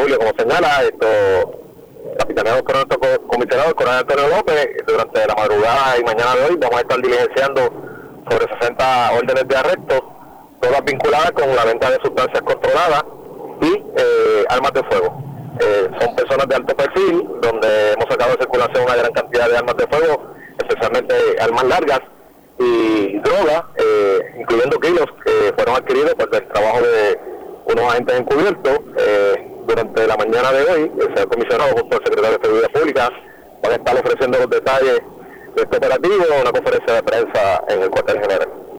Julio, como señala, esto capitaneado por nuestro comisionado, el coronel Antonio López, durante la madrugada y mañana de hoy vamos a estar diligenciando sobre 60 órdenes de arresto, todas vinculadas con la venta de sustancias controladas y eh, armas de fuego. Eh, son personas de alto perfil, donde hemos sacado de circulación una gran cantidad de armas de fuego, especialmente armas largas y drogas, eh, incluyendo kilos que fueron adquiridos por el trabajo de unos agentes encubiertos. Durante la mañana de hoy, el señor comisionado junto al secretario de Seguridad Pública van a estar ofreciendo los detalles de este operativo en una conferencia de prensa en el cuartel general.